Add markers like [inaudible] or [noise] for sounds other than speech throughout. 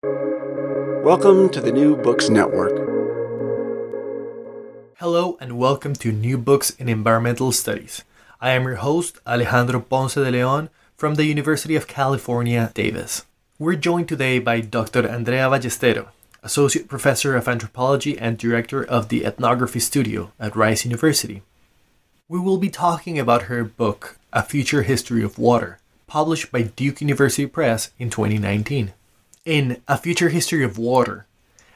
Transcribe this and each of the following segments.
Welcome to the New Books Network. Hello and welcome to New Books in Environmental Studies. I am your host, Alejandro Ponce de Leon from the University of California, Davis. We're joined today by Dr. Andrea Ballestero, Associate Professor of Anthropology and Director of the Ethnography Studio at Rice University. We will be talking about her book, A Future History of Water, published by Duke University Press in 2019. In A Future History of Water,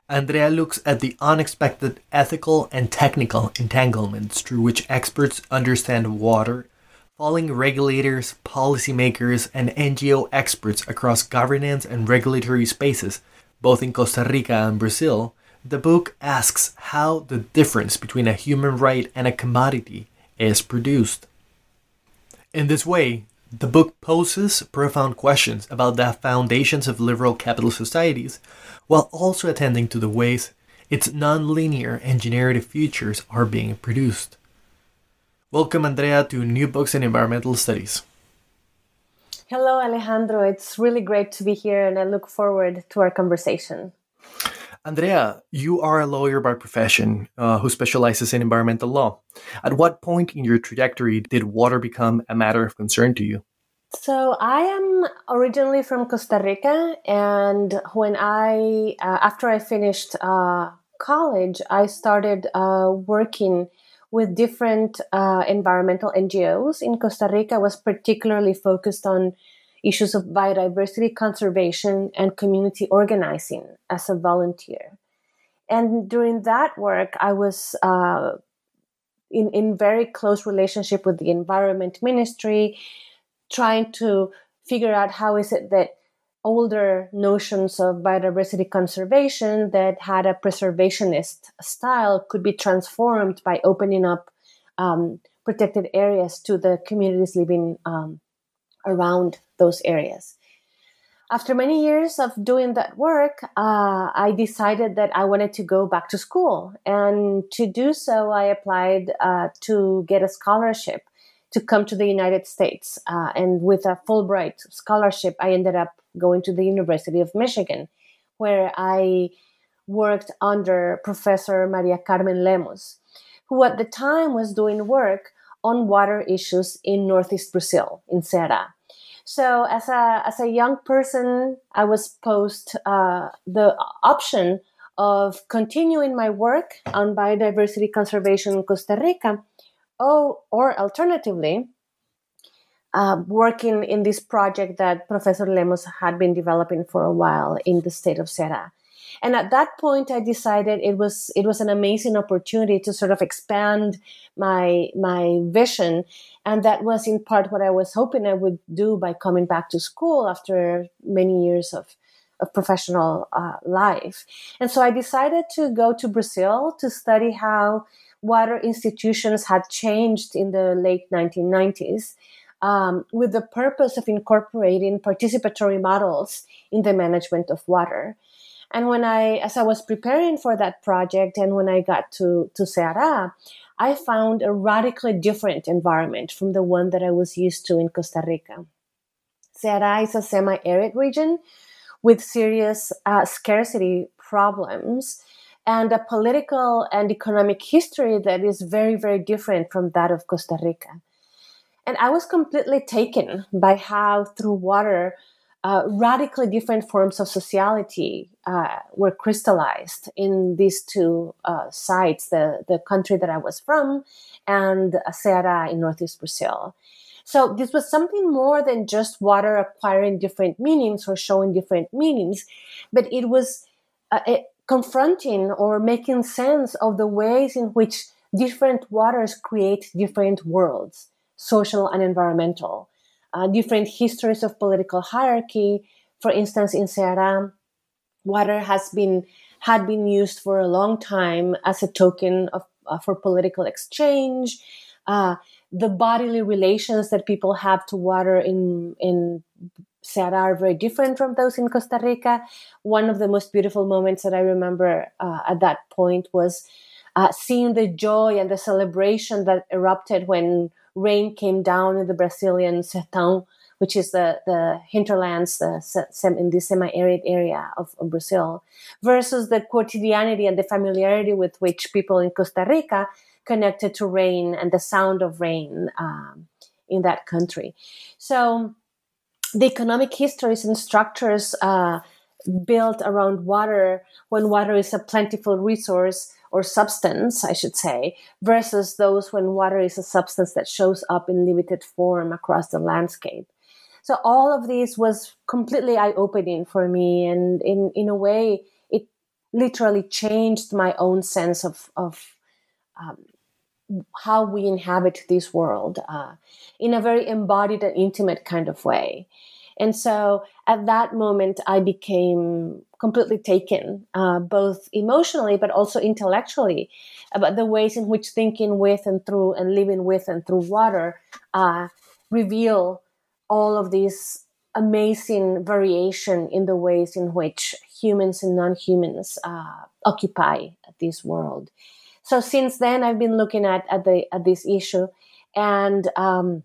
Andrea looks at the unexpected ethical and technical entanglements through which experts understand water following regulators, policymakers, and NGO experts across governance and regulatory spaces, both in Costa Rica and Brazil, the book asks how the difference between a human right and a commodity is produced. In this way, the book poses profound questions about the foundations of liberal capitalist societies, while also attending to the ways its nonlinear and generative futures are being produced. Welcome, Andrea, to New Books in Environmental Studies. Hello, Alejandro. It's really great to be here, and I look forward to our conversation. Andrea, you are a lawyer by profession uh, who specializes in environmental law. At what point in your trajectory did water become a matter of concern to you? So, I am originally from Costa Rica, and when I, uh, after I finished uh, college, I started uh, working with different uh, environmental NGOs in Costa Rica was particularly focused on issues of biodiversity conservation and community organizing as a volunteer. And during that work, I was uh, in, in very close relationship with the environment ministry, trying to figure out how is it that older notions of biodiversity conservation that had a preservationist style could be transformed by opening up um, protected areas to the communities living um, around those areas. After many years of doing that work, uh, I decided that I wanted to go back to school. And to do so, I applied uh, to get a scholarship to come to the United States. Uh, and with a Fulbright scholarship, I ended up going to the University of Michigan, where I worked under Professor Maria Carmen Lemos, who at the time was doing work on water issues in Northeast Brazil, in Ceará. So, as a, as a young person, I was posed uh, the option of continuing my work on biodiversity conservation in Costa Rica, or, or alternatively, uh, working in this project that Professor Lemos had been developing for a while in the state of Ceará. And at that point, I decided it was it was an amazing opportunity to sort of expand my my vision, and that was in part what I was hoping I would do by coming back to school after many years of of professional uh, life. And so I decided to go to Brazil to study how water institutions had changed in the late 1990s um, with the purpose of incorporating participatory models in the management of water. And when I, as I was preparing for that project, and when I got to to Ceará, I found a radically different environment from the one that I was used to in Costa Rica. Ceará is a semi-arid region with serious uh, scarcity problems and a political and economic history that is very, very different from that of Costa Rica. And I was completely taken by how, through water, uh, radically different forms of sociality uh, were crystallized in these two uh, sites the, the country that I was from and Ceará in Northeast Brazil. So this was something more than just water acquiring different meanings or showing different meanings, but it was uh, it, confronting or making sense of the ways in which different waters create different worlds social and environmental, uh, different histories of political hierarchy. For instance, in Ceará, water has been had been used for a long time as a token of uh, for political exchange. Uh, the bodily relations that people have to water in in Ceará are very different from those in Costa Rica. One of the most beautiful moments that I remember uh, at that point was uh, seeing the joy and the celebration that erupted when rain came down in the Brazilian sertão, which is the, the hinterlands the, in the semi-arid area of, of Brazil, versus the quotidianity and the familiarity with which people in Costa Rica connected to rain and the sound of rain um, in that country. So the economic histories and structures uh, built around water when water is a plentiful resource or substance, I should say, versus those when water is a substance that shows up in limited form across the landscape. So all of this was completely eye-opening for me, and in in a way, it literally changed my own sense of of um, how we inhabit this world uh, in a very embodied and intimate kind of way. And so at that moment, I became completely taken, uh, both emotionally but also intellectually, about the ways in which thinking with and through and living with and through water uh, reveal all of these amazing variation in the ways in which humans and non-humans uh, occupy this world. So since then, I've been looking at at the at this issue, and um,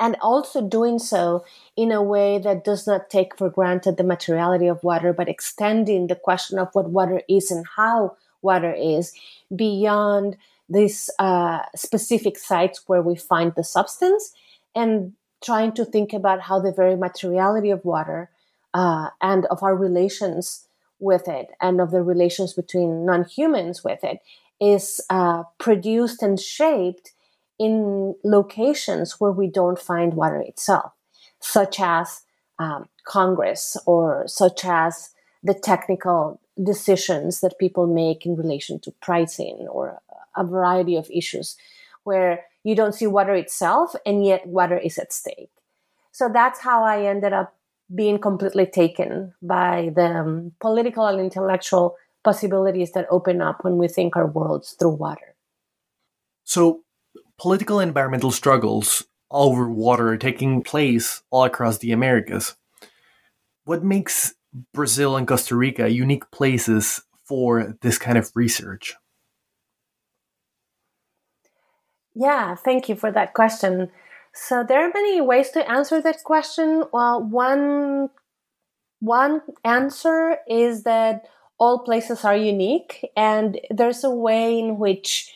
and also doing so in a way that does not take for granted the materiality of water, but extending the question of what water is and how water is beyond these uh, specific sites where we find the substance and trying to think about how the very materiality of water uh, and of our relations with it and of the relations between non humans with it is uh, produced and shaped in locations where we don't find water itself, such as um, Congress or such as the technical decisions that people make in relation to pricing or a variety of issues where you don't see water itself and yet water is at stake. So that's how I ended up being completely taken by the um, political and intellectual possibilities that open up when we think our worlds through water. So, political environmental struggles over water are taking place all across the Americas. What makes Brazil and Costa Rica unique places for this kind of research? Yeah, thank you for that question. So there are many ways to answer that question. Well, one one answer is that all places are unique and there's a way in which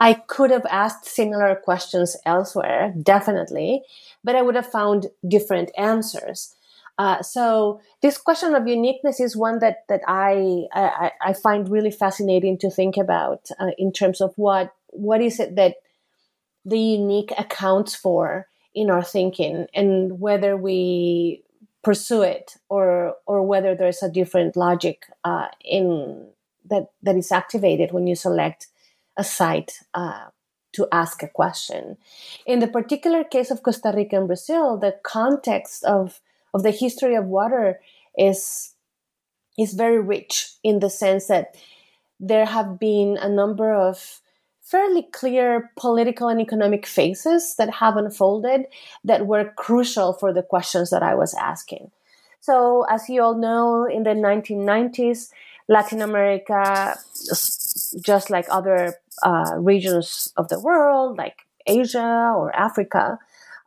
I could have asked similar questions elsewhere, definitely, but I would have found different answers. Uh, so this question of uniqueness is one that that I I, I find really fascinating to think about uh, in terms of what what is it that the unique accounts for in our thinking and whether we pursue it or or whether there's a different logic uh, in that that is activated when you select a site uh, to ask a question. In the particular case of Costa Rica and Brazil, the context of of the history of water is is very rich in the sense that there have been a number of fairly clear political and economic phases that have unfolded that were crucial for the questions that I was asking. So, as you all know, in the 1990s, Latin America, just like other uh, regions of the world, like Asia or Africa,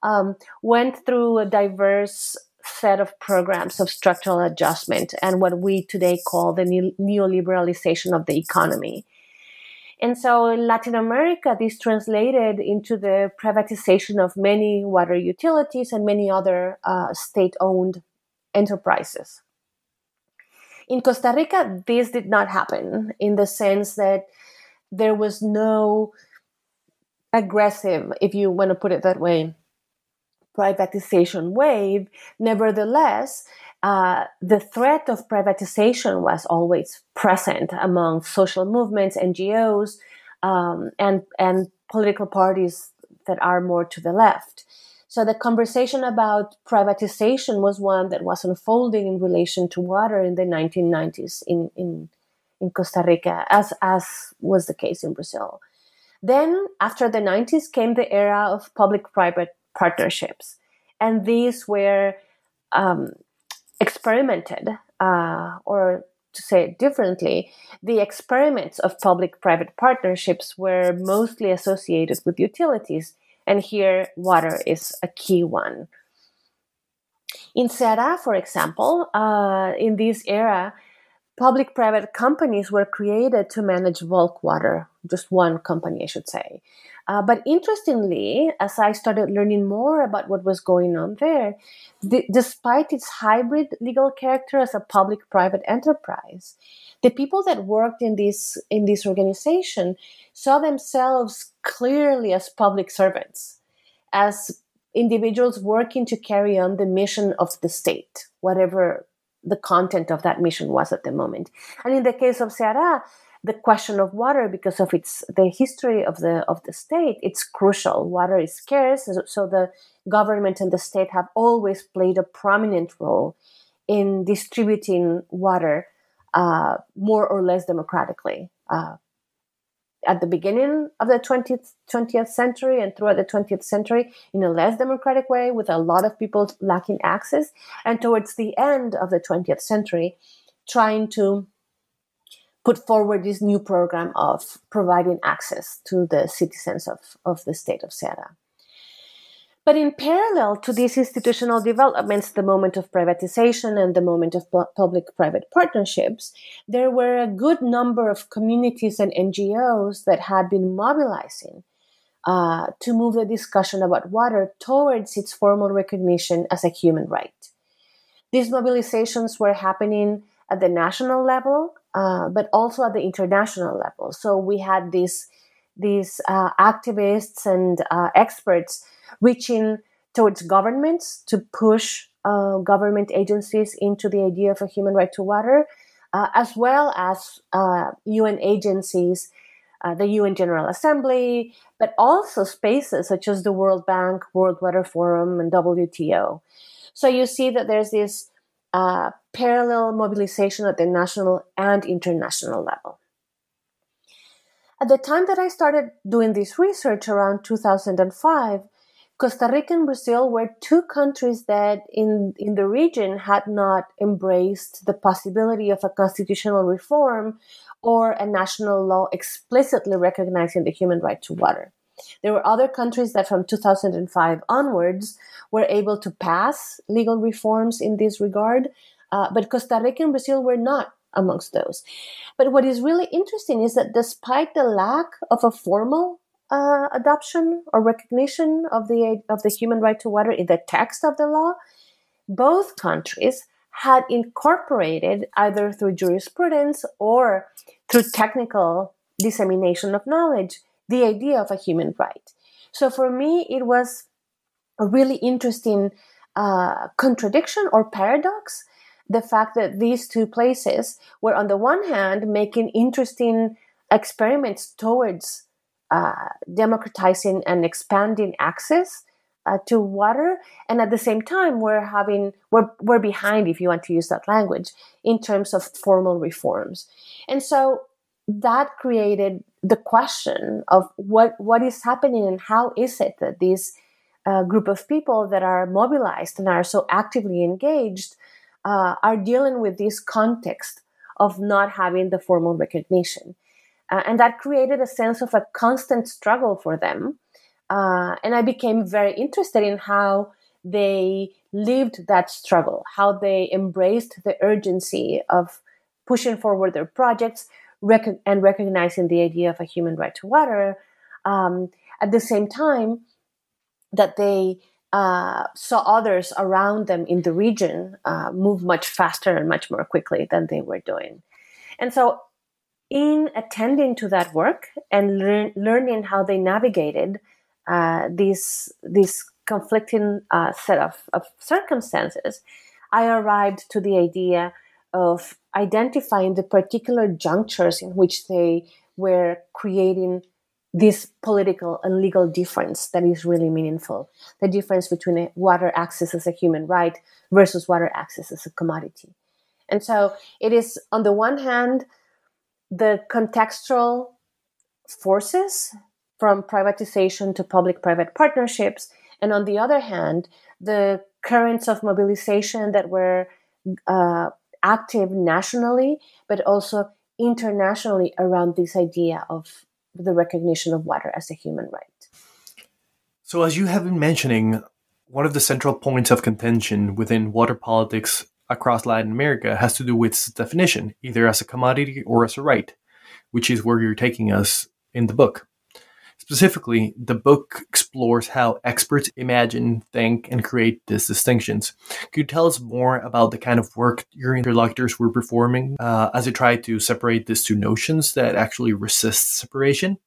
um, went through a diverse set of programs of structural adjustment and what we today call the neoliberalization of the economy. And so in Latin America, this translated into the privatization of many water utilities and many other uh, state owned enterprises. In Costa Rica, this did not happen in the sense that there was no aggressive, if you want to put it that way, privatization wave. Nevertheless, uh, the threat of privatization was always present among social movements, NGOs, um, and and political parties that are more to the left. So the conversation about privatization was one that was unfolding in relation to water in the 1990s in in, in Costa Rica, as as was the case in Brazil. Then, after the 90s, came the era of public-private partnerships, and these were um, experimented, uh, or to say it differently, the experiments of public private partnerships were mostly associated with utilities. And here, water is a key one. In Ceará, for example, uh, in this era, public private companies were created to manage bulk water, just one company, I should say. Uh, but interestingly, as I started learning more about what was going on there, the, despite its hybrid legal character as a public private enterprise, the people that worked in this in this organization saw themselves clearly as public servants, as individuals working to carry on the mission of the state, whatever the content of that mission was at the moment. And in the case of Ceará, the question of water, because of its the history of the of the state, it's crucial. Water is scarce, so the government and the state have always played a prominent role in distributing water uh, more or less democratically. Uh, at the beginning of the 20th, 20th century and throughout the 20th century in a less democratic way with a lot of people lacking access and towards the end of the 20th century trying to put forward this new program of providing access to the citizens of, of the state of Ceará. But in parallel to these institutional developments, the moment of privatization and the moment of public private partnerships, there were a good number of communities and NGOs that had been mobilizing uh, to move the discussion about water towards its formal recognition as a human right. These mobilizations were happening at the national level, uh, but also at the international level. So we had these these uh, activists and uh, experts reaching towards governments to push uh, government agencies into the idea of a human right to water, uh, as well as UN agencies, the UN General Assembly, but also spaces such as the World Bank, World Water Forum, and WTO. So you see that there's this uh, parallel mobilization at the national and international level. At the time that I started doing this research around 2005, Costa Rica and Brazil were two countries that in, in the region had not embraced the possibility of a constitutional reform or a national law explicitly recognizing the human right to water. There were other countries that from 2005 onwards were able to pass legal reforms in this regard, uh, but Costa Rica and Brazil were not amongst those. But what is really interesting is that despite the lack of a formal uh, adoption or recognition of the of the human right to water in the text of the law, both countries had incorporated either through jurisprudence or through technical dissemination of knowledge the idea of a human right. So for me, it was a really interesting uh, contradiction or paradox. The fact that these two places were, on the one hand, making interesting experiments towards uh, democratizing and expanding access uh, to water, and at the same time, we're having we're we're behind, if you want to use that language, in terms of formal reforms, and so that created the question of what what is happening and how is it that this uh, group of people that are mobilized and are so actively engaged uh, are dealing with this context of not having the formal recognition uh, and that created a sense of a constant struggle for them. Uh, and I became very interested in how they lived that struggle, how they embraced the urgency of pushing forward their projects rec- and recognizing the idea of a human right to water. Um, at the same time, that they uh, saw others around them in the region uh, move much faster and much more quickly than they were doing. And so in attending to that work and lear- learning how they navigated uh, these these conflicting uh, set of, of circumstances, I arrived to the idea of identifying the particular junctures in which they were creating this political and legal difference that is really meaningful. The difference between water access as a human right versus water access as a commodity. And so it is, on the one hand, the contextual forces from privatization to public private partnerships, and on the other hand, the currents of mobilization that were uh, active nationally, but also internationally around this idea of the recognition of water as a human right. So, as you have been mentioning, one of the central points of contention within water politics across Latin America has to do with its definition, either as a commodity or as a right, which is where you're taking us in the book. Specifically, the book explores how experts imagine, think, and create these distinctions. Could you tell us more about the kind of work your interlocutors were performing uh, as they tried to separate these two notions that actually resist separation?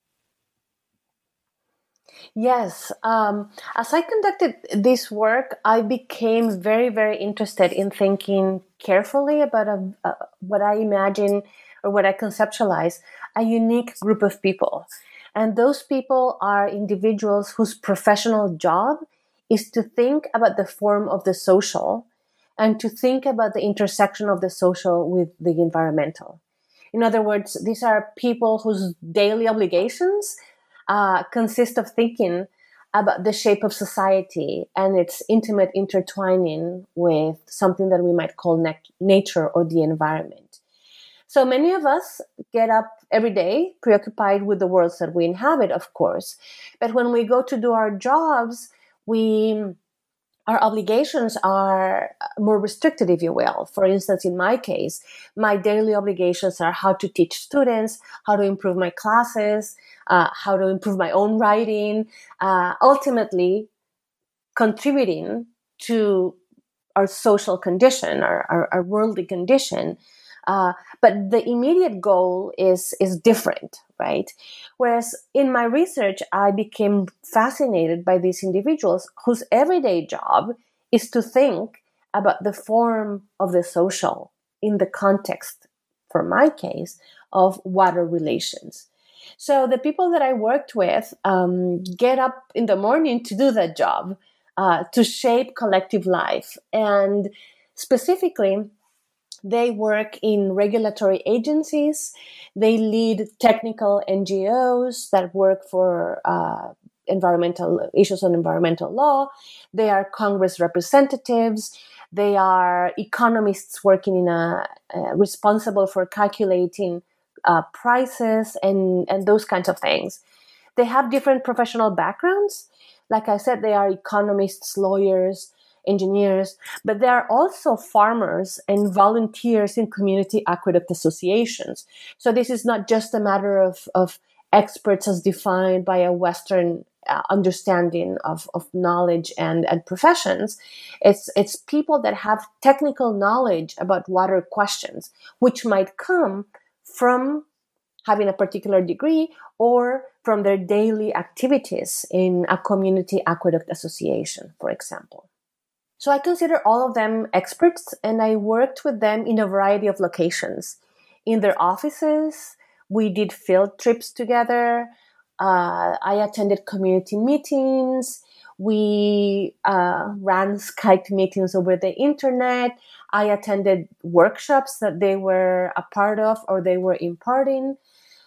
Yes. Um, as I conducted this work, I became very, very interested in thinking carefully about a, a, what I imagine or what I conceptualize a unique group of people. And those people are individuals whose professional job is to think about the form of the social and to think about the intersection of the social with the environmental. In other words, these are people whose daily obligations uh, consist of thinking about the shape of society and its intimate intertwining with something that we might call nature or the environment. So many of us get up every day preoccupied with the worlds that we inhabit, of course. But when we go to do our jobs, we our obligations are more restricted, if you will. For instance, in my case, my daily obligations are how to teach students, how to improve my classes, uh, how to improve my own writing, uh, ultimately contributing to our social condition, our, our, our worldly condition, uh, but the immediate goal is is different, right? Whereas in my research, I became fascinated by these individuals whose everyday job is to think about the form of the social in the context, for my case, of water relations. So the people that I worked with um, get up in the morning to do that job, uh, to shape collective life, and specifically they work in regulatory agencies. They lead technical NGOs that work for uh, environmental issues on environmental law. They are Congress representatives. They are economists working in a uh, responsible for calculating uh, prices and and those kinds of things. They have different professional backgrounds. Like I said, they are economists, lawyers, engineers, but there are also farmers and volunteers in community aqueduct associations. So this is not just a matter of, of experts as defined by a Western uh, understanding of, of knowledge and, and professions. It's, it's people that have technical knowledge about water questions, which might come from having a particular degree or from their daily activities in a community aqueduct association, for example. So I consider all of them experts and I worked with them in a variety of locations. In their offices, we did field trips together. Uh, I attended community meetings. We uh, ran Skype meetings over the internet. I attended workshops that they were a part of or they were imparting.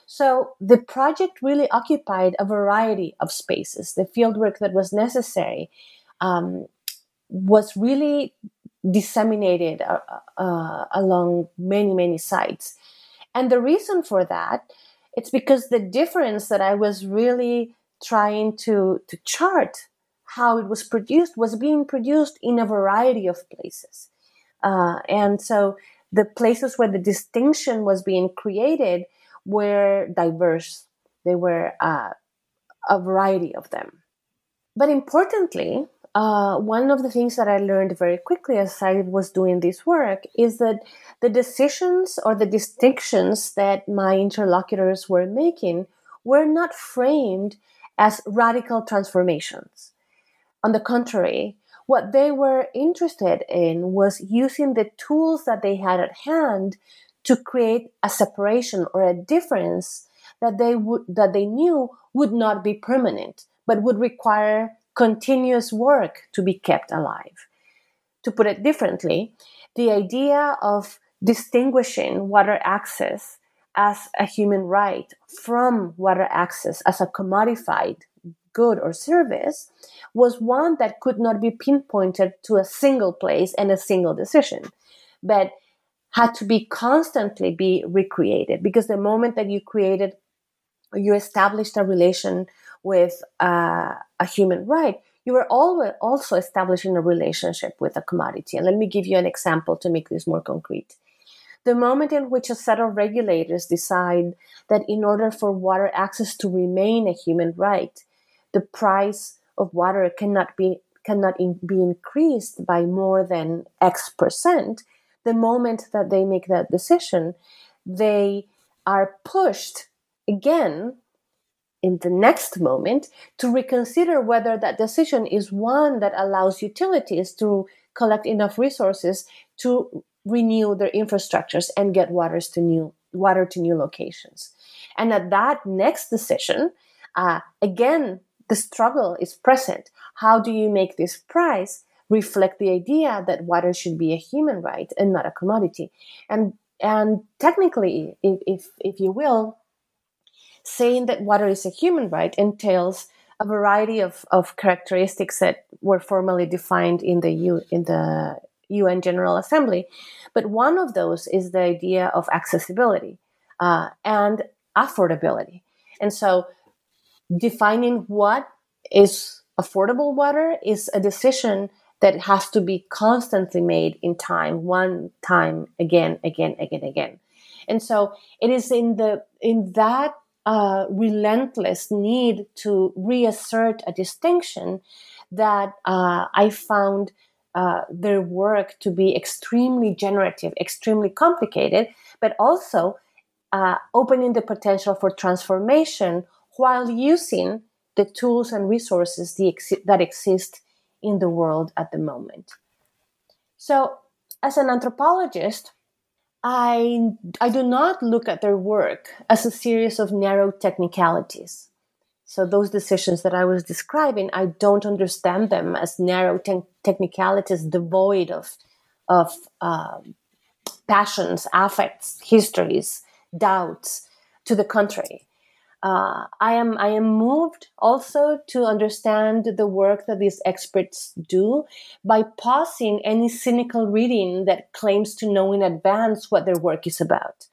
So the project really occupied a variety of spaces, the fieldwork that was necessary. Um, was really disseminated uh, uh, along many many sites. And the reason for that it's because the difference that i was really trying to to chart how it was produced was being produced in a variety of places. Uh, and so the places where the distinction was being created were diverse. They were uh, a variety of them. But importantly uh, one of the things that I learned very quickly as I was doing this work is that the decisions or the distinctions that my interlocutors were making were not framed as radical transformations. On the contrary, what they were interested in was using the tools that they had at hand to create a separation or a difference that they would that they knew would not be permanent but would require continuous work to be kept alive. To put it differently, the idea of distinguishing water access as a human right from water access as a commodified good or service was one that could not be pinpointed to a single place and a single decision, but had to be constantly be recreated because the moment that you created you established a relation with uh, a human right, you are also establishing a relationship with a commodity. And let me give you an example to make this more concrete. The moment in which a set of regulators decide that in order for water access to remain a human right, the price of water cannot be cannot in, be increased by more than X percent, the moment that they make that decision, they are pushed again in the next moment to reconsider whether that decision is one that allows utilities to collect enough resources to renew their infrastructures and get waters to new water to new locations. And at that next decision, uh, again, the struggle is present. How do you make this price reflect the idea that water should be a human right and not a commodity? And and technically, if, if, if you will, saying that water is a human right entails a variety of, of characteristics that were formally defined in the U, in the UN General Assembly. But one of those is the idea of accessibility uh, and affordability. And so defining what is affordable water is a decision that has to be constantly made in time, one time again, again, again, again. And so it is in the in that uh, relentless need to reassert a distinction that uh, I found uh, their work to be extremely generative, extremely complicated, but also uh, opening the potential for transformation while using the tools and resources that exist in the world at the moment. So, as an anthropologist, I, I do not look at their work as a series of narrow technicalities. So, those decisions that I was describing, I don't understand them as narrow te- technicalities devoid of, of uh, passions, affects, histories, doubts. To the contrary, uh, I am I am moved also to understand the work that these experts do by pausing any cynical reading that claims to know in advance what their work is about.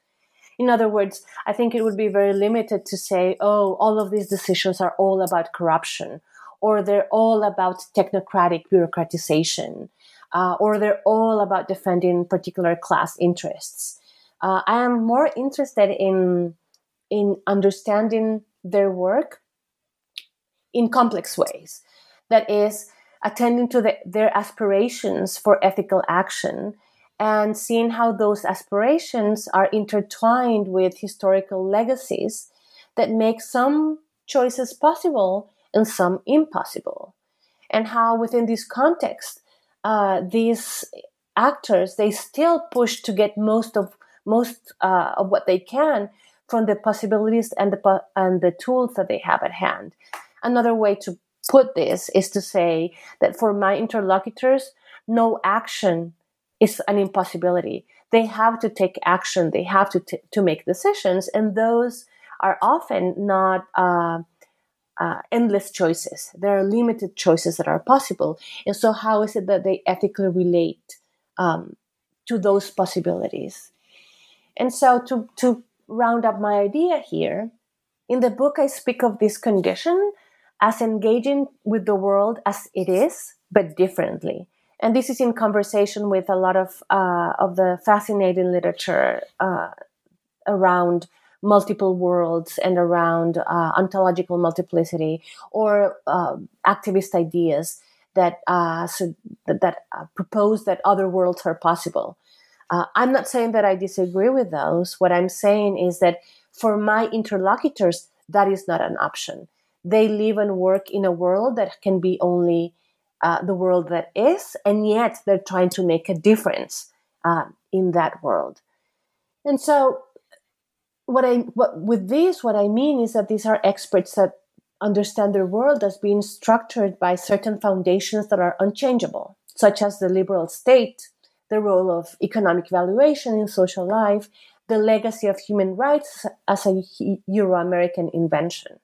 In other words, I think it would be very limited to say, oh, all of these decisions are all about corruption, or they're all about technocratic bureaucratization, uh, or they're all about defending particular class interests. Uh, I am more interested in in understanding their work in complex ways. That is, attending to the, their aspirations for ethical action and seeing how those aspirations are intertwined with historical legacies that make some choices possible and some impossible. And how within this context, uh, these actors they still push to get most of most uh, of what they can from the possibilities and the and the tools that they have at hand. Another way to put this is to say that for my interlocutors, no action is an impossibility. They have to take action. They have to to make decisions, and those are often not. Uh, uh, endless choices. There are limited choices that are possible. And so, how is it that they ethically relate um, to those possibilities? And so, to, to round up my idea here, in the book, I speak of this condition as engaging with the world as it is, but differently. And this is in conversation with a lot of uh, of the fascinating literature uh, around multiple worlds and around uh, ontological multiplicity or uh, activist ideas that uh, so that, uh, propose that other worlds are possible. Uh, I'm not saying that I disagree with those. What I'm saying is that for my interlocutors, that is not an option. They live and work in a world that can be only uh, the world that is, and yet they're trying to make a difference uh, in that world. And so, what I what with this, what I mean is that these are experts that understand their world as being structured by certain foundations that are unchangeable, such as the liberal state, the role of economic valuation in social life, the legacy of human rights as a Euro American invention.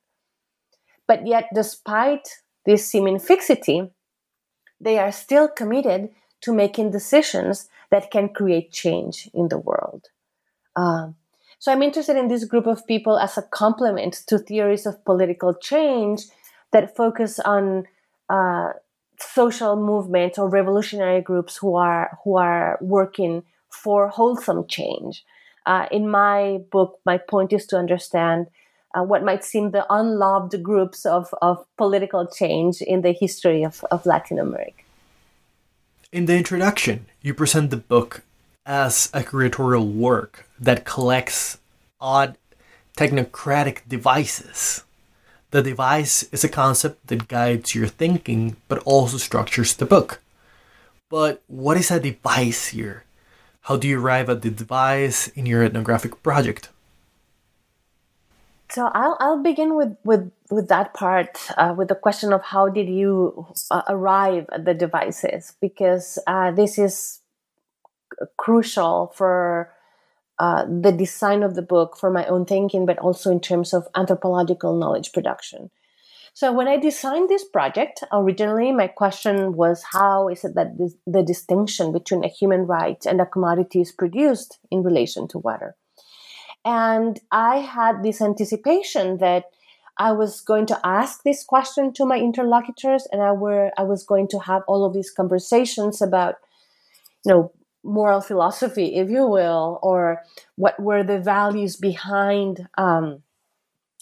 But yet, despite this seeming fixity, they are still committed to making decisions that can create change in the world. Uh, so I'm interested in this group of people as a complement to theories of political change that focus on uh, social movements or revolutionary groups who are who are working for wholesome change. Uh, in my book, my point is to understand uh, what might seem the unloved groups of, of political change in the history of, of Latin America. In the introduction, you present the book as a curatorial work that collects odd technocratic devices. The device is a concept that guides your thinking but also structures the book. But what is a device here? How do you arrive at the device in your ethnographic project? So I'll, I'll begin with, with, with that part, uh, with the question of how did you uh, arrive at the devices, because uh, this is crucial for uh, the design of the book, for my own thinking, but also in terms of anthropological knowledge production. So when I designed this project, originally my question was how is it that this, the distinction between a human right and a commodity is produced in relation to water? And I had this anticipation that I was going to ask this question to my interlocutors and I were I was going to have all of these conversations about you know moral philosophy if you will or what were the values behind um,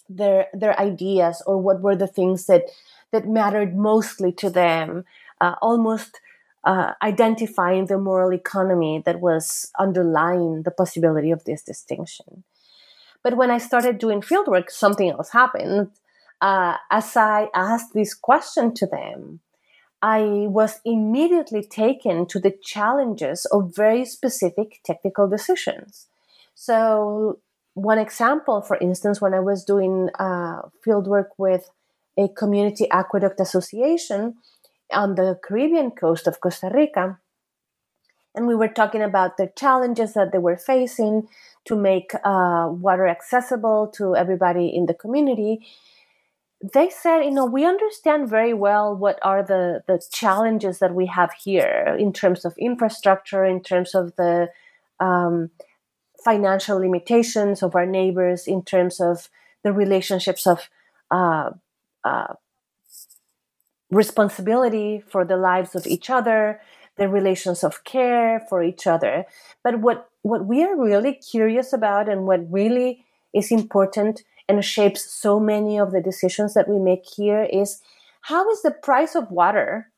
their their ideas or what were the things that that mattered mostly to them uh, almost uh, identifying the moral economy that was underlying the possibility of this distinction but when I started doing fieldwork, something else happened. Uh, as I asked this question to them, I was immediately taken to the challenges of very specific technical decisions. So, one example, for instance, when I was doing uh, fieldwork with a community aqueduct association on the Caribbean coast of Costa Rica, and we were talking about the challenges that they were facing to make uh, water accessible to everybody in the community they said you know we understand very well what are the the challenges that we have here in terms of infrastructure in terms of the um, financial limitations of our neighbors in terms of the relationships of uh, uh, responsibility for the lives of each other the relations of care for each other. But what, what we are really curious about and what really is important and shapes so many of the decisions that we make here is how is the price of water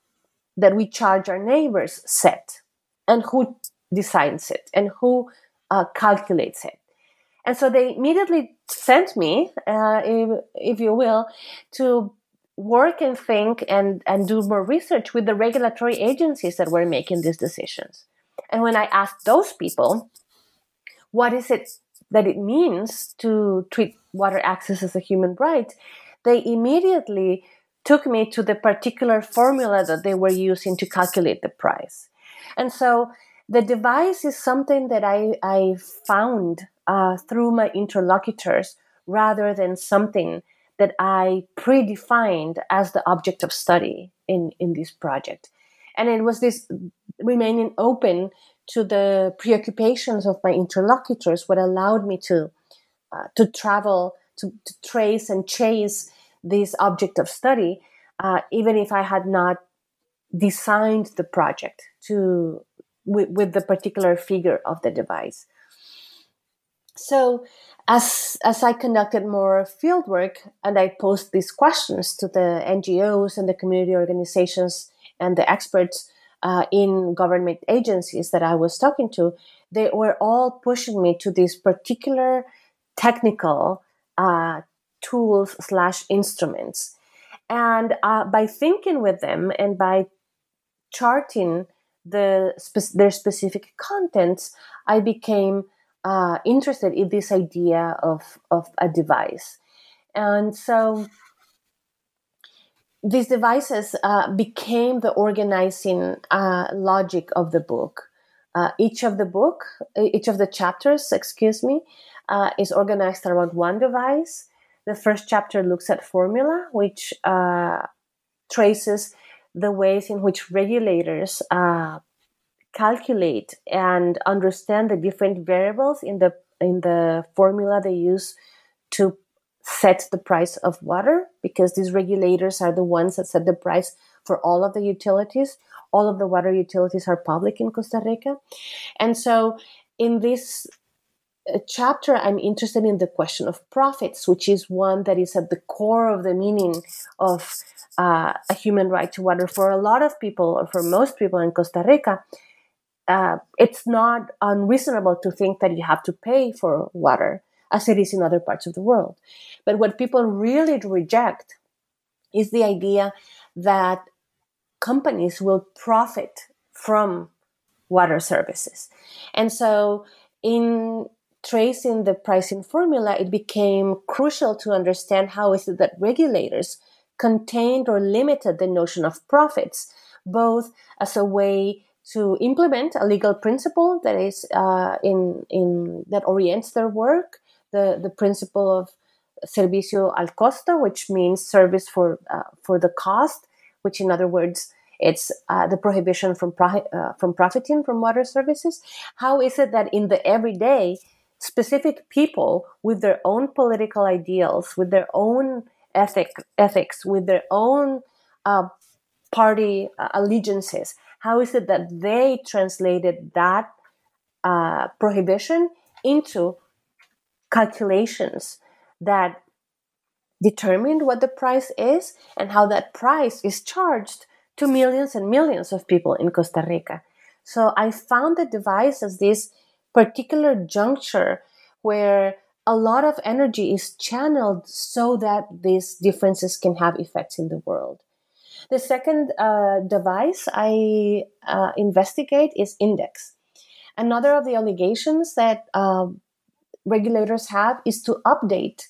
that we charge our neighbors set? And who designs it? And who uh, calculates it? And so they immediately sent me uh, if, if you will to work and think and, and do more research with the regulatory agencies that were making these decisions. And when I asked those people, what is it that it means to treat water access as a human right, they immediately took me to the particular formula that they were using to calculate the price. And so the device is something that I, I found uh, through my interlocutors rather than something that I predefined as the object of study in, in this project. And it was this remaining open to the preoccupations of my interlocutors, what allowed me to, uh, to travel, to, to, trace and chase this object of study, uh, even if I had not designed the project to with, with the particular figure of the device. So as as I conducted more fieldwork and I posed these questions to the NGOs and the community organizations and the experts uh, in government agencies that I was talking to, they were all pushing me to these particular technical uh, tools slash instruments. And uh, by thinking with them and by charting the spe- their specific contents, I became uh, interested in this idea of, of a device. And so these devices uh, became the organizing uh, logic of the book. Uh, each of the book, each of the chapters, excuse me, uh, is organized around one device. The first chapter looks at formula, which uh, traces the ways in which regulators calculate and understand the different variables in the in the formula they use to set the price of water because these regulators are the ones that set the price for all of the utilities. All of the water utilities are public in Costa Rica. And so in this uh, chapter, I'm interested in the question of profits, which is one that is at the core of the meaning of uh, a human right to water. For a lot of people, or for most people in Costa Rica, uh, it's not unreasonable to think that you have to pay for water as it is in other parts of the world. But what people really reject is the idea that companies will profit from water services. And so, in tracing the pricing formula, it became crucial to understand how is it that regulators contained or limited the notion of profits, both as a way to implement a legal principle that is uh, in in that orients their work, the the principle of servicio al costo, which means service for uh, for the cost, which in other words it's uh, the prohibition from pro- uh, from profiting from water services. How is it that in the everyday, specific people with their own political ideals, with their own ethic ethics, with their own uh, party uh, allegiances, how is it that they translated that uh, prohibition into calculations that determined what the price is and how that price is charged to millions and millions of people in Costa Rica. So I found the device as this particular juncture where a lot of energy is channeled so that these differences can have effects in the world. The second uh, device I uh, investigate is index. Another of the allegations that uh, regulators have is to update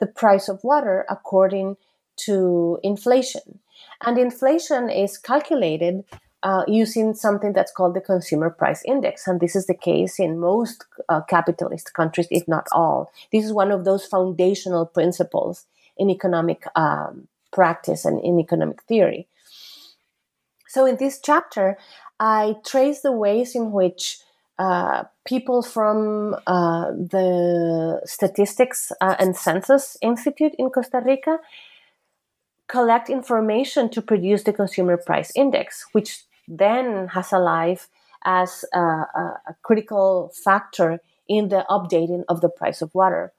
the price of water according to inflation. And inflation is calculated uh, using something that's called the consumer price index. And this is the case in most uh, capitalist countries, if not all. This is one of those foundational principles in economic um, practice and in economic theory. So, in this chapter, I trace the ways in which uh, people from uh, the Statistics uh, and Census Institute in Costa Rica collect information to produce the consumer price index, which then has a life as a, a, a critical factor in the updating of the price of water.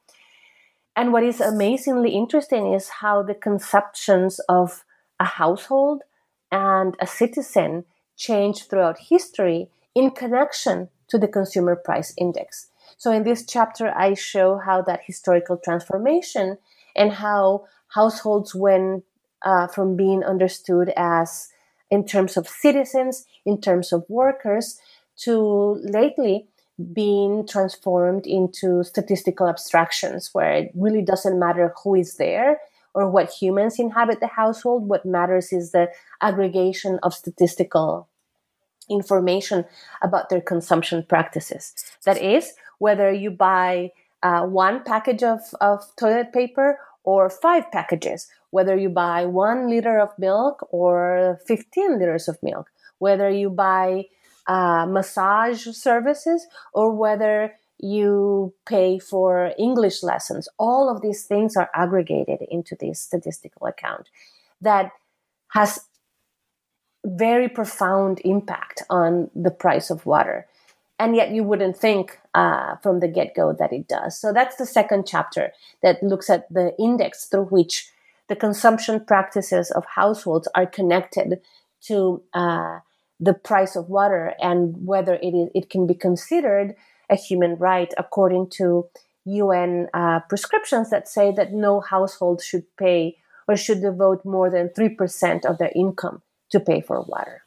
And what is amazingly interesting is how the conceptions of a household and a citizen change throughout history in connection to the consumer price index. So, in this chapter, I show how that historical transformation and how households went uh, from being understood as in terms of citizens, in terms of workers, to lately being transformed into statistical abstractions where it really doesn't matter who is there or what humans inhabit the household. What matters is the aggregation of statistical information about their consumption practices. That is, whether you buy uh, one package of, of toilet paper or five packages, whether you buy one liter of milk or 15 liters of milk, whether you buy uh, massage services or whether you pay for English lessons. All of these things are aggregated into this statistical account that has very profound impact on the price of water. And yet, you wouldn't think uh, from the get go that it does. So, that's the second chapter that looks at the index through which the consumption practices of households are connected to uh, the price of water and whether it, is, it can be considered a human right according to UN uh, prescriptions that say that no household should pay or should devote more than 3% of their income to pay for water.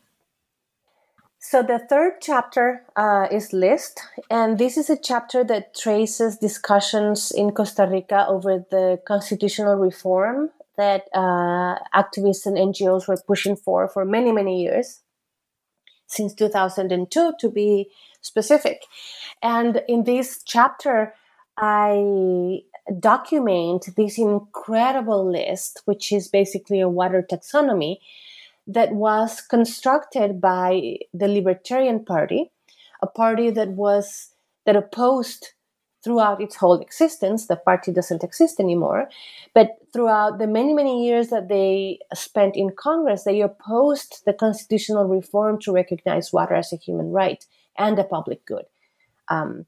So the third chapter uh, is list, and this is a chapter that traces discussions in Costa Rica over the constitutional reform that uh, activists and NGOs were pushing for for many many years, since 2002 to be specific. And in this chapter, I document this incredible list, which is basically a water taxonomy that was constructed by the Libertarian Party, a party that was that opposed throughout its whole existence. The party doesn't exist anymore. But throughout the many, many years that they spent in Congress, they opposed the constitutional reform to recognize water as a human right and a public good. Um,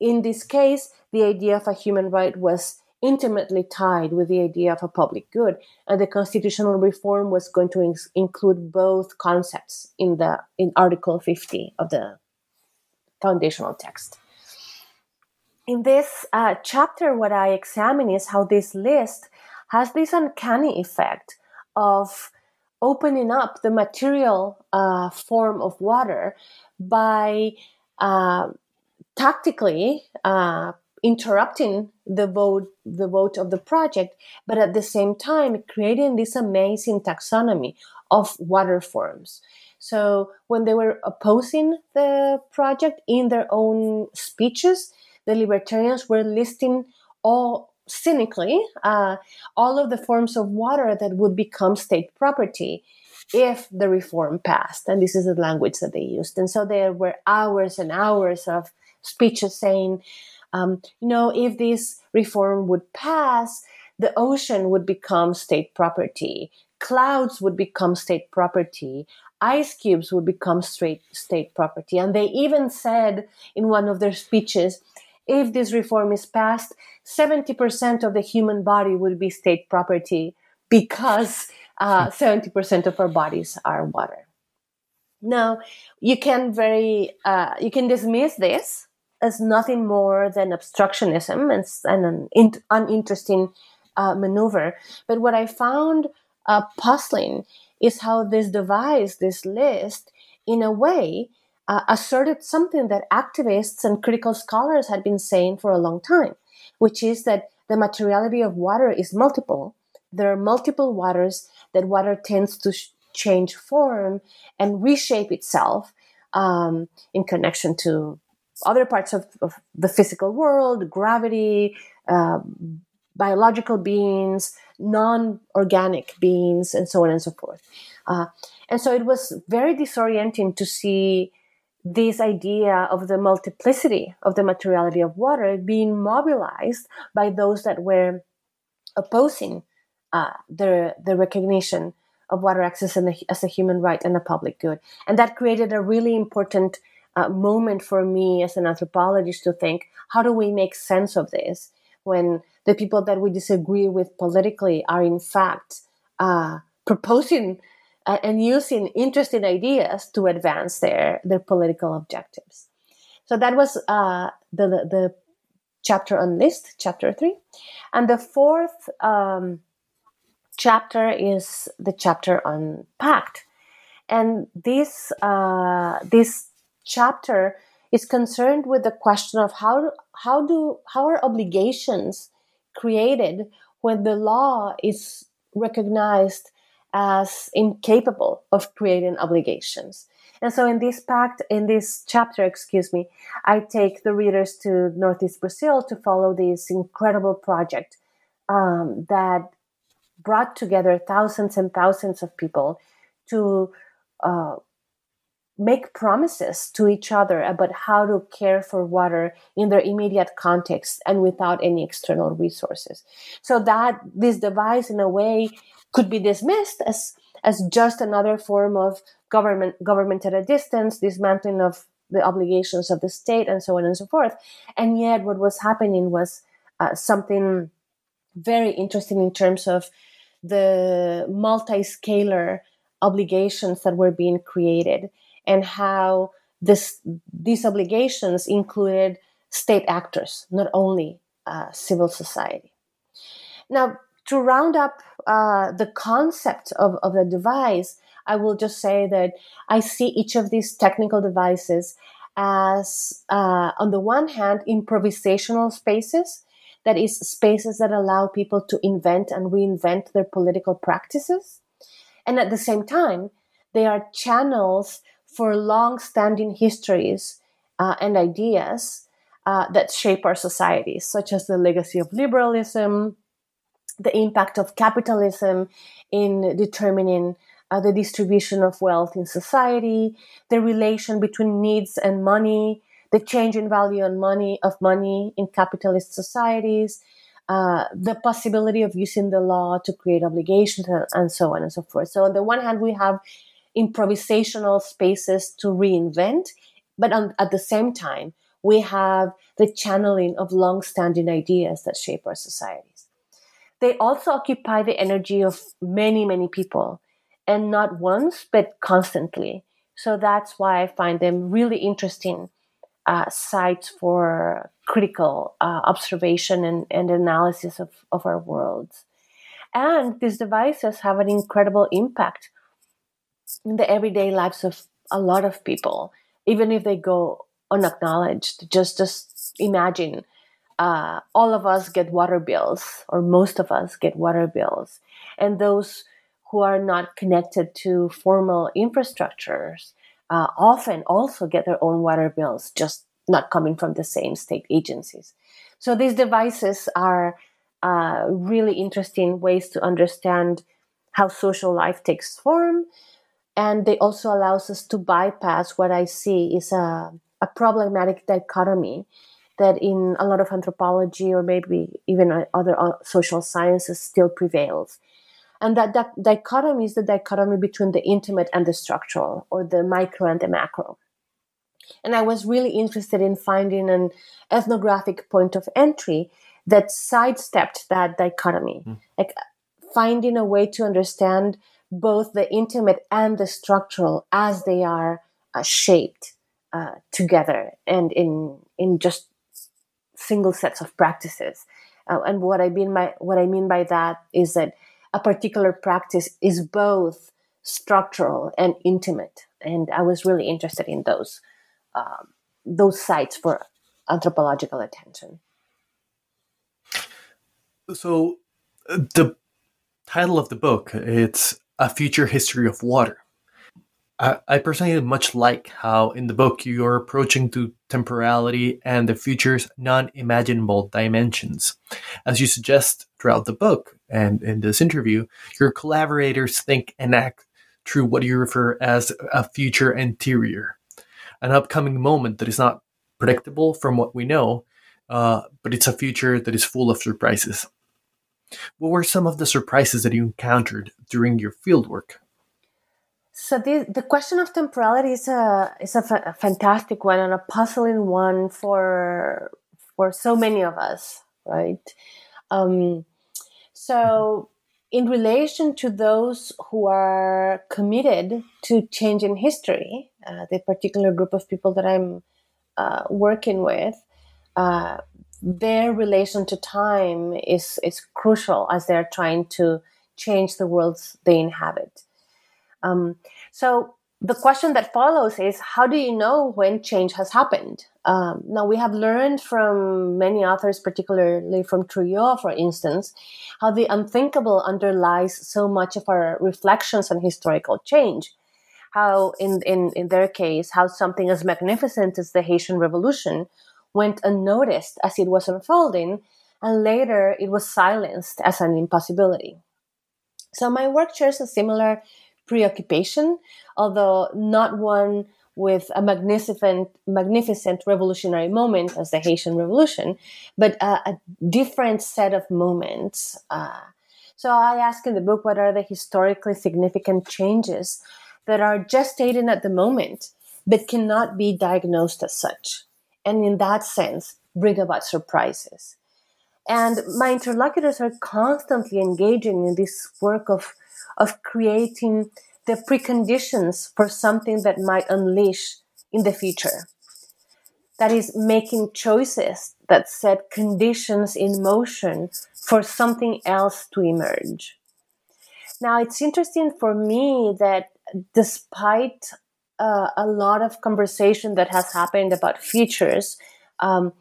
in this case, the idea of a human right was intimately tied with the idea of a public good, and the constitutional reform was going to in- include both concepts in the in Article 50 of the foundational text. In this uh, chapter, what I examine is how this list has this uncanny effect of opening up the material uh, form of water by uh, tactically uh, interrupting the vote the vote of the project but at the same time creating this amazing taxonomy of water forms. So when they were opposing the project in their own speeches the libertarians were listing all cynically uh, all of the forms of water that would become state property if the reform passed. And this is the language that they used. And so there were hours and hours of speeches saying um, you know, if this reform would pass, the ocean would become state property, clouds would become state property, ice cubes would become straight state property. And they even said in one of their speeches, if this reform is passed, 70% of the human body would be state property because uh, [laughs] 70% of our bodies are water. Now, you can very uh, you can dismiss this as nothing more than obstructionism and, and an in, uninteresting uh, maneuver. But what I found uh, puzzling is how this device, this list, in a way, uh, asserted something that activists and critical scholars had been saying for a long time, which is that the materiality of water is multiple. There are multiple waters, that water tends to sh- change form and reshape itself um, in connection to other parts of, of the physical world, gravity, uh, biological beings, non organic beings, and so on and so forth. Uh, and so it was very disorienting to see this idea of the multiplicity of the materiality of water being mobilized by those that were opposing uh, the, the recognition of water access as a human right and a public good. And that created a really important uh, moment for me as an anthropologist to think how do we make sense of this? When the people that we disagree with politically are in fact uh, proposing uh, and using interesting ideas to advance their their political objectives. So that was uh, the the chapter on list, chapter three, and the fourth um, chapter is the chapter on pact, and this uh, this chapter is concerned with the question of how how do how are obligations created when the law is recognized as incapable of creating obligations. And so in this pact, in this chapter, excuse me, I take the readers to Northeast Brazil to follow this incredible project um, that brought together thousands and thousands of people to uh, make promises to each other about how to care for water in their immediate context and without any external resources. So that this device in a way could be dismissed as as just another form of government government at a distance dismantling of the obligations of the state and so on and so forth. And yet what was happening was uh, something very interesting in terms of the multi-scalar obligations that were being created and how this these obligations included state actors, not only uh, civil society. Now, to round up uh, the concept of, of the device, I will just say that I see each of these technical devices as, uh, on the one hand, improvisational spaces, that is, spaces that allow people to invent and reinvent their political practices. And at the same time, they are channels for long-standing histories uh, and ideas uh, that shape our societies, such as the legacy of liberalism, the impact of capitalism in determining uh, the distribution of wealth in society, the relation between needs and money, the change in value on money of money in capitalist societies, uh, the possibility of using the law to create obligations, and, and so on and so forth. So on the one hand, we have improvisational spaces to reinvent, but on, at the same time, we have the channeling of long-standing ideas that shape our societies. They also occupy the energy of many, many people, and not once, but constantly. So that's why I find them really interesting uh, sites for critical uh, observation and, and analysis of, of our worlds. And these devices have an incredible impact in the everyday lives of a lot of people, even if they go unacknowledged. Just just imagine uh, all of us get water bills, or most of us get water bills, and those who are not connected to formal infrastructures uh, often also get their own water bills, just not coming from the same state agencies. So these devices are uh, really interesting ways to understand how social life takes form and they also allows us to bypass what i see is a, a problematic dichotomy that in a lot of anthropology or maybe even other uh, social sciences still prevails. And that, that dichotomy is the dichotomy between the intimate and the structural or the micro and the macro. And i was really interested in finding an ethnographic point of entry that sidestepped that dichotomy. Mm. like finding a way to understand both the intimate and the structural as they are uh, shaped uh, together and in in just single sets of practices. Uh, and what I mean by what I mean by that is that a particular practice is both structural and intimate. And I was really interested in those um, those sites for anthropological attention. So, uh, the title of the book it's a future history of water. I, I personally much like how in the book you're approaching to temporality and the future's non-imaginable dimensions. As you suggest throughout the book and in this interview, your collaborators think and act through what you refer as a future anterior, an upcoming moment that is not predictable from what we know, uh, but it's a future that is full of surprises. What were some of the surprises that you encountered during your fieldwork? So the the question of temporality is a is a, fa- a fantastic one and a puzzling one for for so many of us, right? Um, so in relation to those who are committed to changing history, uh, the particular group of people that I'm uh, working with, uh, their relation to time is is crucial as they're trying to change the worlds they inhabit. Um, so the question that follows is how do you know when change has happened? Um, now we have learned from many authors, particularly from Trouillot, for instance, how the unthinkable underlies so much of our reflections on historical change. How, in, in, in their case, how something as magnificent as the Haitian Revolution went unnoticed as it was unfolding, and later it was silenced as an impossibility. So my work shares a similar preoccupation, although not one with a magnificent, magnificent revolutionary moment as the Haitian Revolution, but a, different set of moments. Uh, so I ask in the book what are the historically significant changes that are gestating at the moment, but cannot be diagnosed as such and in that sense bring about surprises. And my interlocutors are constantly engaging in this work of, of creating the preconditions for something that might unleash in the future. That is making choices that set conditions in motion for something else to emerge. Now, it's interesting for me that despite uh, a lot of conversation that has happened about futures. Um,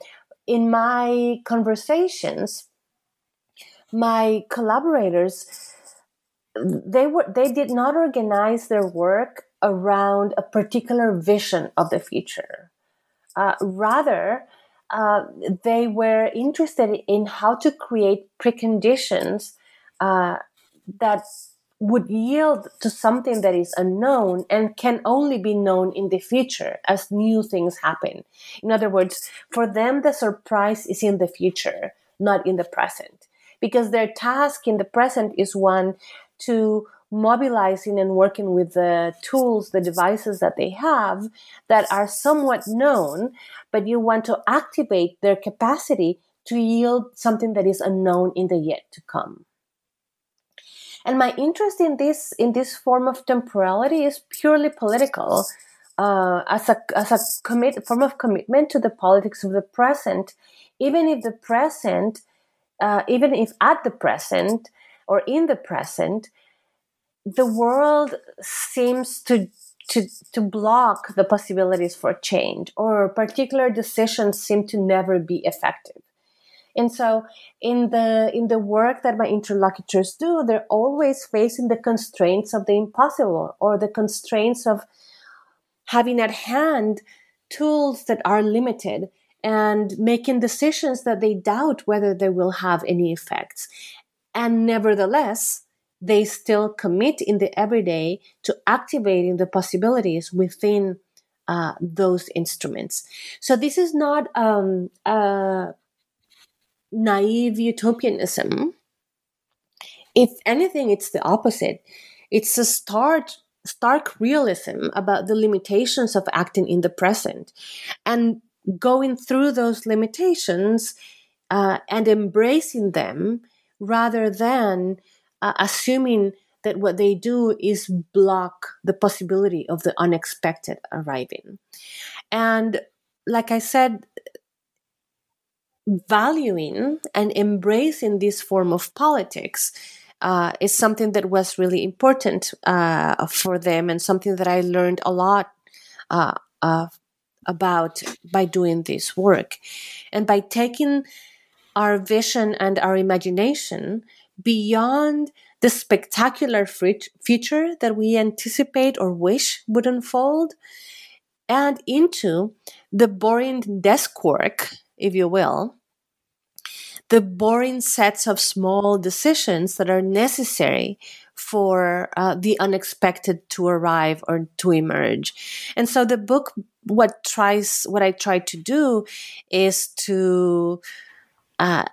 in my conversations, my collaborators they were they did not organize their work around a particular vision of the future. Uh, rather, uh, they were interested in how to create preconditions uh, that would yield to something that is unknown and can only be known in the future as new things happen. In other words, for them, the surprise is in the future, not in the present, because their task in the present is one to mobilizing and working with the tools, the devices that they have that are somewhat known, but you want to activate their capacity to yield something that is unknown in the yet to come. And my interest in this in this form of temporality is purely political, uh, as a as a commit form of commitment to the politics of the present, even if the present, uh, even if at the present or in the present, the world seems to to to block the possibilities for change, or particular decisions seem to never be effective. And so in the in the work that my interlocutors do, they're always facing the constraints of the impossible or the constraints of having at hand tools that are limited and making decisions that they doubt whether they will have any effects. And nevertheless, they still commit in the everyday to activating the possibilities within uh, those instruments. So this is not um, a naive utopianism. If anything, it's the opposite. It's a stark, stark realism about the limitations of acting in the present and going through those limitations uh, and embracing them rather than uh, assuming that what they do is block the possibility of the unexpected arriving. And like I said, valuing and embracing this form of politics uh, is something that was really important uh, for them and something that I learned a lot uh, about by doing this work. And by taking our vision and our imagination beyond the spectacular future that we anticipate or wish would unfold and into the boring desk work if you will, the boring sets of small decisions that are necessary for uh, the unexpected to arrive or to emerge. And so the book, what tries, what I try to do is to uh,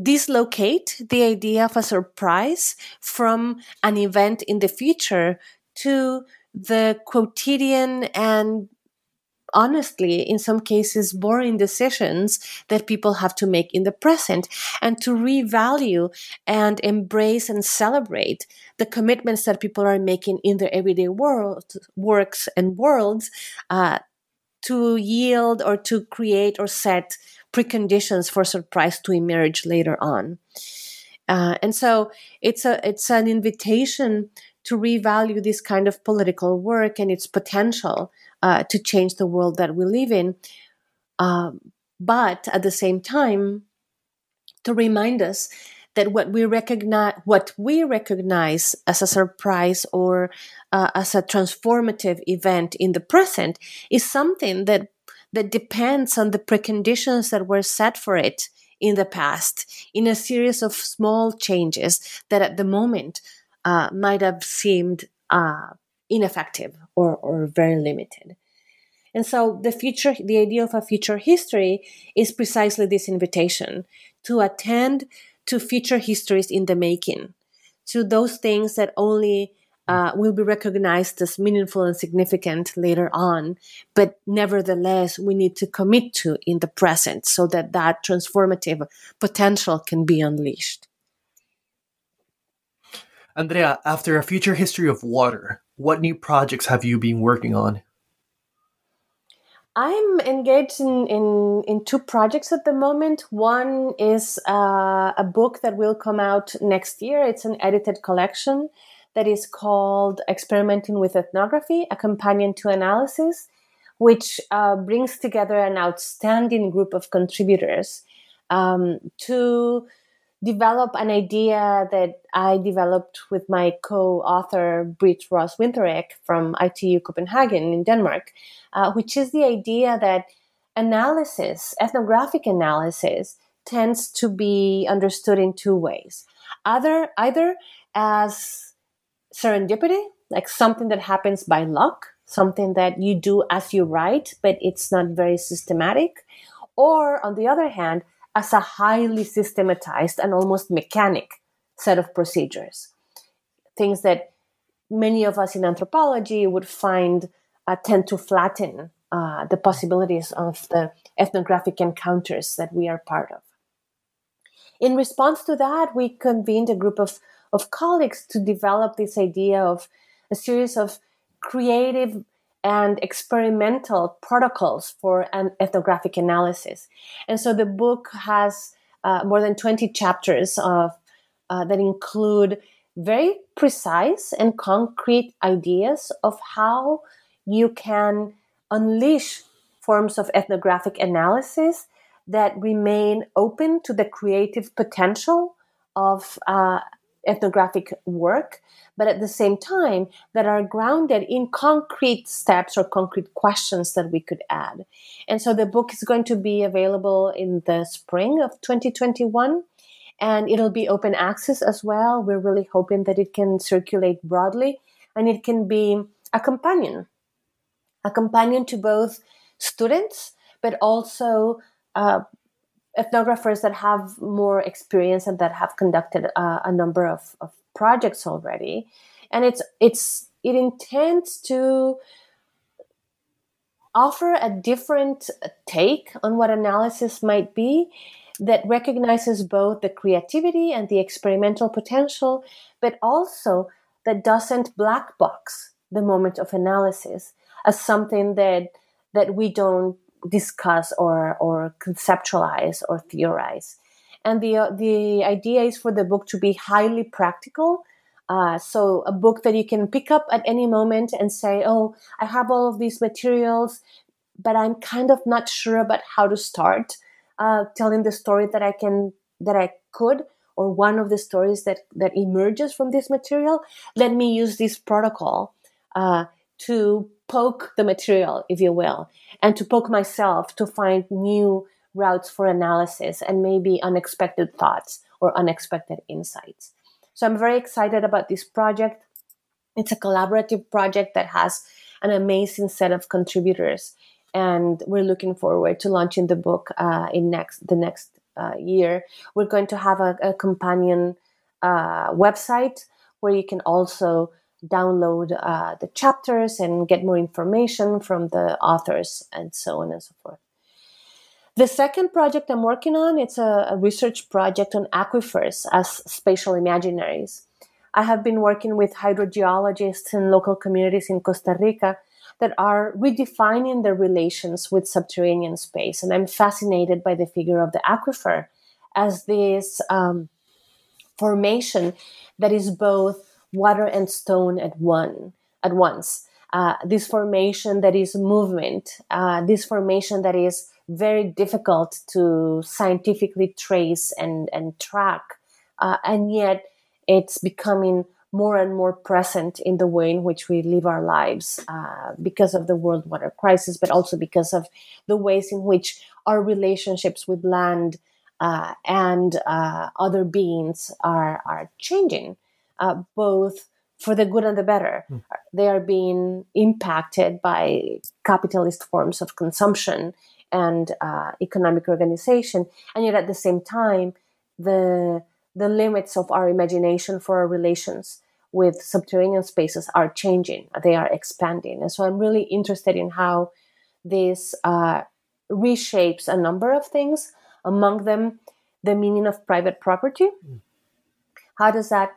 dislocate the idea of a surprise from an event in the future to the quotidian and honestly, in some cases, boring decisions that people have to make in the present and to revalue and embrace and celebrate the commitments that people are making in their everyday world, works and worlds uh, to yield or to create or set preconditions for surprise to emerge later on. Uh, and so it's a it's an invitation to revalue this kind of political work and its potential uh, to change the world that we live in. Um, but at the same time, to remind us that what we recognize, what we recognize as a surprise or uh, as a transformative event in the present, is something that that depends on the preconditions that were set for it in the past, in a series of small changes that at the moment uh, might have seemed uh, ineffective or, or very limited. And so the future, the idea of a future history is precisely this invitation to attend to future histories in the making, to those things that only uh, will be recognized as meaningful and significant later on, but nevertheless we need to commit to in the present so that that transformative potential can be unleashed. Andrea, after a future history of water, what new projects have you been working on? I'm engaged in, in, in two projects at the moment. One is uh, a book that will come out next year. It's an edited collection that is called Experimenting with Ethnography, a companion to analysis, which uh, brings together an outstanding group of contributors um, to develop an idea that I developed with my co-author Brit Ross Winthereik from ITU Copenhagen in Denmark, uh, which is the idea that analysis, ethnographic analysis, tends to be understood in two ways. Either, either as serendipity, like something that happens by luck, something that you do as you write, but it's not very systematic. Or on the other hand, as a highly systematized and almost mechanic set of procedures. Things that many of us in anthropology would find uh, tend to flatten uh, the possibilities of the ethnographic encounters that we are part of. In response to that, we convened a group of, of colleagues to develop this idea of a series of creative and experimental protocols for an ethnographic analysis. And so the book has uh, more than 20 chapters of, uh, that include very precise and concrete ideas of how you can unleash forms of ethnographic analysis that remain open to the creative potential of uh, ethnographic work, but at the same time that are grounded in concrete steps or concrete questions that we could add. And so the book is going to be available in the spring of 2021 and it'll be open access as well. We're really hoping that it can circulate broadly and it can be a companion, a companion to both students, but also uh, ethnographers that have more experience and that have conducted uh, a number of, of projects already. And it's it's it intends to offer a different take on what analysis might be that recognizes both the creativity and the experimental potential, but also that doesn't black box the moment of analysis as something that that we don't discuss or or conceptualize or theorize. And the uh, the idea is for the book to be highly practical. Uh, so a book that you can pick up at any moment and say, "Oh, I have all of these materials, but I'm kind of not sure about how to start uh, telling the story that I can that I could." Or one of the stories that that emerges from this material. Let me use this protocol uh, to poke the material, if you will, and to poke myself to find new routes for analysis and maybe unexpected thoughts or unexpected insights. So I'm very excited about this project. It's a collaborative project that has an amazing set of contributors, and we're looking forward to launching the book uh, in next the next uh, year. We're going to have a, a companion uh, website where you can also download uh, the chapters and get more information from the authors and so on and so forth. The second project I'm working on, it's a, a research project on aquifers as spatial imaginaries. I have been working with hydrogeologists and local communities in Costa Rica that are redefining their relations with subterranean space. And I'm fascinated by the figure of the aquifer as this um, formation that is both water and stone at one at once. Uh, this formation that is movement, uh, this formation that is very difficult to scientifically trace and, and track, uh, and yet it's becoming more and more present in the way in which we live our lives uh, because of the world water crisis, but also because of the ways in which our relationships with land uh, and uh, other beings are, are changing uh, both for the good and the better. Mm. They are being impacted by capitalist forms of consumption and uh, economic organization, and yet at the same time, the the limits of our imagination for our relations with subterranean spaces are changing. They are expanding, and so I'm really interested in how this uh, reshapes a number of things. Among them, the meaning of private property. Mm. How does that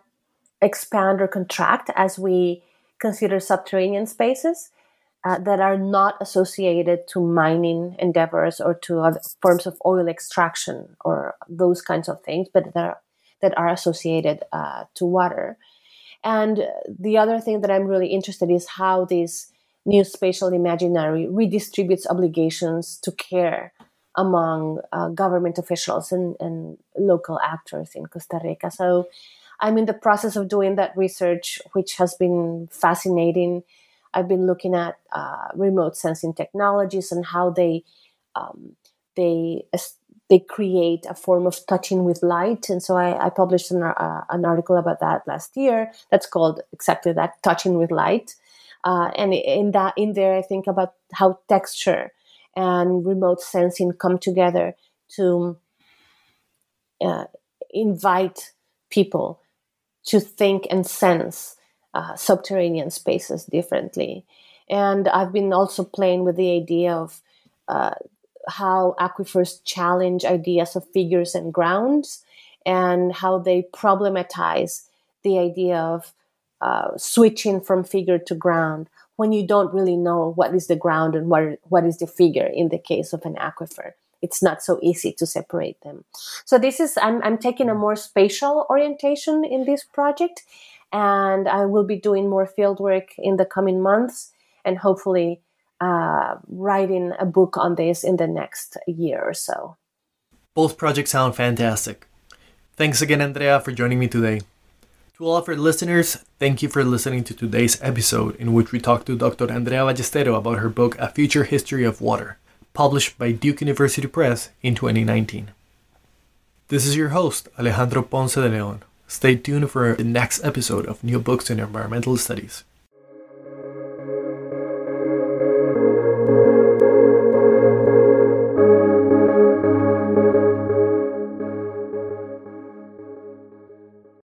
expand or contract as we consider subterranean spaces uh, that are not associated to mining endeavors or to other forms of oil extraction or those kinds of things, but that are, that are associated uh, to water. And the other thing that I'm really interested in is how this new spatial imaginary redistributes obligations to care among uh, government officials and, and local actors in Costa Rica. So I'm in the process of doing that research, which has been fascinating. I've been looking at uh, remote sensing technologies and how they um, they they create a form of touching with light. And so I, I published an, uh, an, article about that last year. That's called exactly that, touching with light. Uh, and in that, in there, I think about how texture and remote sensing come together to uh, invite people to think and sense uh, subterranean spaces differently. And I've been also playing with the idea of uh, how aquifers challenge ideas of figures and grounds and how they problematize the idea of uh, switching from figure to ground when you don't really know what is the ground and what, what is the figure in the case of an aquifer it's not so easy to separate them so this is i'm, I'm taking a more spatial orientation in this project and i will be doing more field work in the coming months and hopefully uh, writing a book on this in the next year or so. Both projects sound fantastic. Thanks again, Andrea, for joining me today. To all of our listeners, thank you for listening to today's episode in which we talked to Dr. Andrea Ballesteros about her book A Future History of Water, published by Duke University Press in 2019. This is your host, Alejandro Ponce de Leon. Stay tuned for the next episode of New Books in Environmental Studies.